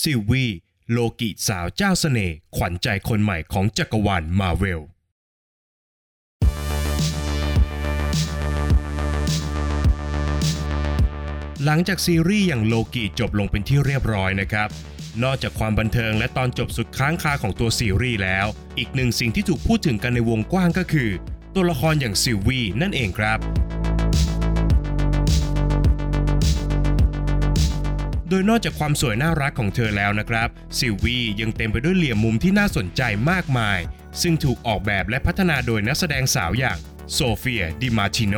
ซิลวีโลกิสาวเจ้าเสน่ห์ขวัญใจคนใหม่ของจักรวาลมาเวล หลังจากซีรีส์อย่างโลกิจบลงเป็นที่เรียบร้อยนะครับ นอกจากความบันเทิงและตอนจบสุดค้างคาของตัวซีรีส์แล้ว อีกหนึ่งสิ่งที่ถูกพูดถึงกันในวงกว้างก็คือ ตัวละครอย่างซิลวีนั่นเองครับ โดยนอกจากความสวยน่ารักของเธอแล้วนะครับซิลวียังเต็มไปด้วยเหลี่ยมมุมที่น่าสนใจมากมาย ซึ่งถูกออกแบบและพัฒนาโดยนักแสดงสาวอย่างโซเฟียดิมาร์ติโน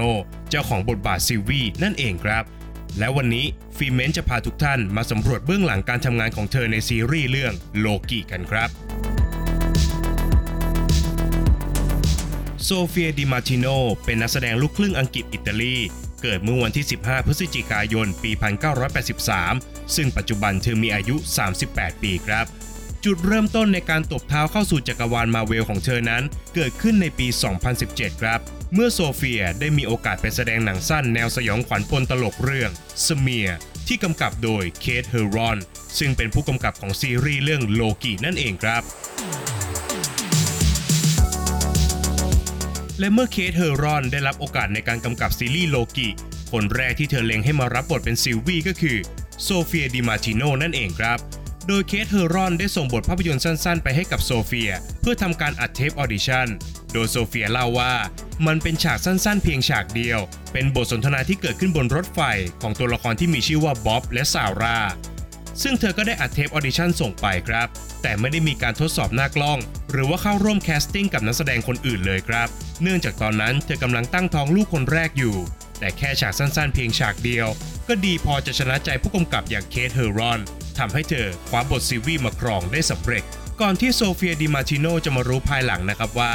เจ้าของบทบาทซิลวีนั่นเองครับ และวันนี้ฟีเมนจะพาทุกท่านมาสำรวจเบื้องหลังการทำงานของเธอในซีรีส์เรื่องโลกิกันครับโซเฟียดิมาร์ติโนเป็นนักแสดงลูกครึ่งอังกฤษอิตาลี เกิดเมื่อวันที่ 15 พฤศจิกายน ปี 1983 ซึ่งปัจจุบันเธอมีอายุ 38 ปีครับ จุดเริ่มต้นในการตบเท้าเข้าสู่จักรวาลมาเวลของเธอนั้น เกิดขึ้นในปี 2017 ครับ เมื่อโซเฟียได้มีโอกาสไปแสดงหนังสั้นแนวสยองขวัญปนตลกเรื่อง Smear ที่กำกับโดยเคทเฮอรอนซึ่งเป็นผู้กำกับของซีรีส์เรื่องโลกินั่นเองครับ และเมื่อเคทเฮอรอนได้รับโอกาสในการกำกับซีรีส์โลกิคนแรกที่เธอเล็งให้มารับบทเป็นซิลวีก็คือ โซเฟียดิมาติโนนั่นเองครับ โดยเคทเฮอรอนได้ส่งบทภาพยนตร์สั้น ๆ ไปให้กับโซเฟีย เพื่อทำการอัดเทปออดิชั่น โดยโซเฟียเล่าว่า มันเป็นฉากสั้น ๆ เพียงฉากเดียว เป็นบทสนทนาที่เกิดขึ้นบนรถไฟของตัวละครที่มีชื่อว่าบ๊อบและซาร่าซึ่งเธอก็ได้อัดเทปออดิชั่นส่งไปครับ แต่ไม่ได้มีการทดสอบหน้ากล้อง หรือว่าเข้าร่วมแคสติ้งกับนักแสดงคนอื่นเลยครับ เนื่องจากตอนนั้นเธอกำลังตั้งท้องลูกคนแรกอยู่ แต่แค่ฉากสั้นๆ เพียงฉากเดียว ก็ดีพอจะชนะใจผู้กำกับอย่างเคทเฮอรอนทำให้เธอคว้าบทซิลวีมาครองได้สำเร็จ ก่อนที่โซเฟียดิมาติโนจะมารู้ภายหลังนะครับว่า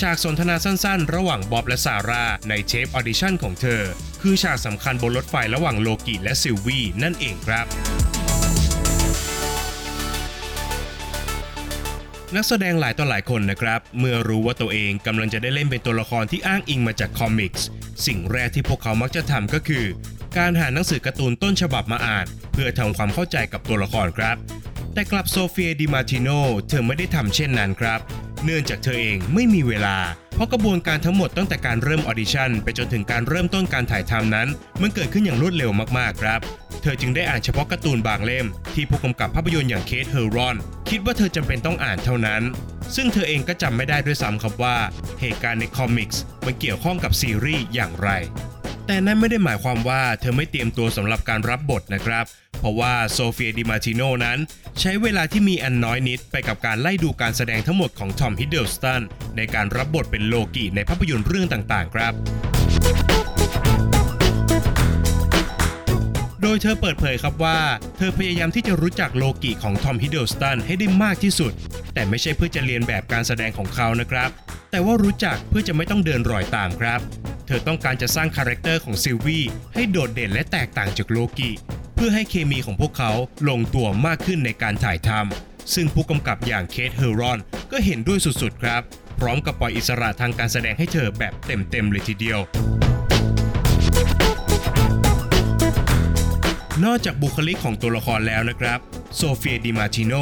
ฉากสนทนาสั้นๆ ระหว่างบ๊อบและซาร่าในเทปออดิชั่นของเธอ คือฉากสำคัญบนรถไฟระหว่างโลกิและซิลวีนั่นเองครับ นักแสดงหลายต่อหลายคนนะครับ เมื่อรู้ว่าตัวเองกำลังจะได้เล่นเป็นตัวละครที่อ้างอิงมาจากคอมิกส์สิ่งแรกที่พวกเขามักจะทำก็คือ การหาหนังสือการ์ตูนต้นฉบับมาอ่าน เพื่อทำความเข้าใจกับตัวละครครับ แต่กับโซเฟียดิมาติโนเธอไม่ได้ทำเช่นนั้นครับ เนื่องจากเธอเองไม่มีเวลา เพราะกระบวนการทั้งหมดตั้งแต่การเริ่มออดิชั่นไปจนถึงการเริ่มต้นการถ่ายทำนั้น มันเกิดขึ้นอย่างรวดเร็วมากๆครับ เธอจึงได้อ่านเฉพาะการ์ตูนบางเล่ม ที่ผู้กำกับภาพยนตร์อย่างเคทเฮอรอน คิดว่าเธอจำเป็นต้องอ่านเท่านั้น ซึ่งเธอเองก็จำไม่ได้ด้วยซ้ำครับว่า เหตุการณ์ในคอมิกส์มันเกี่ยวข้องกับซีรีส์อย่างไร แต่นั่นไม่ได้หมายความว่าเธอไม่เตรียมตัวสำหรับการรับบทนะครับ เพราะว่าโซเฟียดิมาติโนนั้น ใช้เวลาที่มีอันน้อยนิดไปกับการไล่ดูการแสดงทั้งหมดของทอมฮิดเดิลสตันในการรับบทเป็นโลกิในภาพยนตร์เรื่องต่างๆ ครับ โดยเธอเปิดเผยครับว่า เธอพยายามที่จะรู้จักโลกิของทอมฮิดเดิลสตันให้ได้มากที่สุด แต่ไม่ใช่เพื่อจะเลียนแบบการแสดงของเขานะครับ แต่ว่ารู้จักเพื่อจะไม่ต้องเดินรอยตามครับ เธอต้องการจะสร้างคาแรคเตอร์ของซิลวี่ให้โดดเด่นและแตกต่างจากโลกิเพื่อให้เคมีของพวกเขาลงตัวมากขึ้นในการถ่ายทำซึ่งผู้กำกับอย่างเคทเฮอรอนก็เห็นด้วยสุดๆครับ พร้อมกับปล่อยอิสระทางการแสดงให้เธอแบบเต็มๆเลยทีเดียวนอกจากบุคลิกของตัวละครแล้วนะครับ โซเฟียดิมาติโน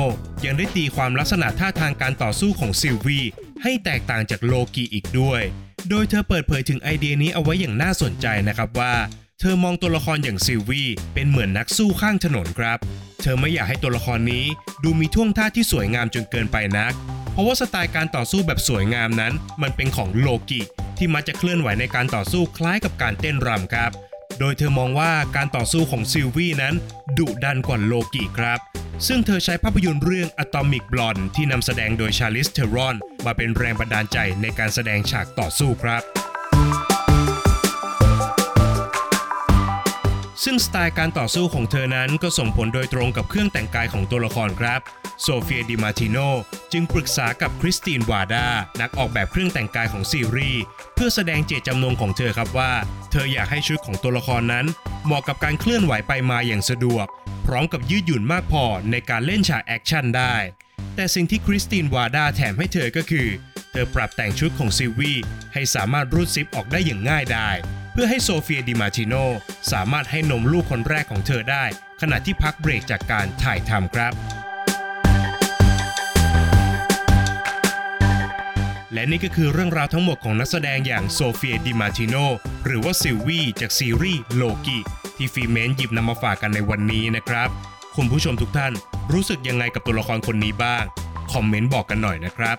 ยังได้ตีความลักษณะท่าทางการต่อสู้ของซิลวีให้แตกต่างจากโลกิอีกด้วย โดยเธอเปิดเผยถึงไอเดียนี้เอาไว้อย่างน่าสนใจนะครับว่า เธอมองตัวละครอย่างซิลวี่เป็นเหมือนนักสู้ข้างถนนครับ เธอไม่อยากให้ตัวละครนี้ดูมีท่วงท่าที่สวยงามจนเกินไปนัก เพราะว่าสไตล์การต่อสู้แบบสวยงามนั้น มันเป็นของโลกิที่มักจะเคลื่อนไหวในการต่อสู้คล้ายกับการเต้นรำครับ โดยเธอมองว่าการต่อสู้ของซิลวี่นั้นดุดันกว่าโลกิครับ ซึ่งเธอใช้ภาพยนตร์เรื่อง Atomic Blonde ที่นำแสดงโดยชาร์ลิซเธอรอนมาเป็นแรงบันดาลใจในการแสดงฉากต่อสู้ครับซึ่งสไตล์การต่อสู้ของเธอนั้นก็ส่งผลโดยตรงกับเครื่องแต่งกายของตัวละครครับ โซเฟียดิมาติโนจึงปรึกษากับคริสตินวาดานักออกแบบเครื่องแต่งกายของซีรีส์เพื่อแสดงเจตจำนงของเธอครับว่า เธออยากให้ชุดของตัวละครนั้น เหมาะกับการเคลื่อนไหวไปมาอย่างสะดวก พร้อมกับยืดหยุ่นมากพอในการเล่นฉากแอคชั่นได้ แต่สิ่งที่คริสตินวาดาแถมให้เธอก็คือ เธอปรับแต่งชุดของซิลวีให้สามารถรูดซิปออกได้อย่างง่ายดายเพื่อให้โซเฟียดิมาติโนสามารถให้นมลูกคนแรกของเธอได้ ขณะที่พักเบรกจากการถ่ายทำครับ และนี่ก็คือเรื่องราวทั้งหมดของนักแสดงอย่างโซเฟียดิมาติโนหรือว่าซิลวีจากซีรีส์โลกิที่ฟีเมนหยิบนำมาฝากกันในวันนี้นะครับ คุณผู้ชมทุกท่านรู้สึกยังไงกับตัวละครคนนี้บ้าง คอมเมนต์บอกกันหน่อยนะครับ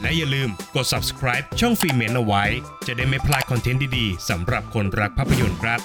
และอย่าลืมกด subscribe ช่องฟีเมนเอาไว้ จะได้ไม่พลาดคอนเทนต์ดีๆสำหรับคนรักภาพยนตร์ครับ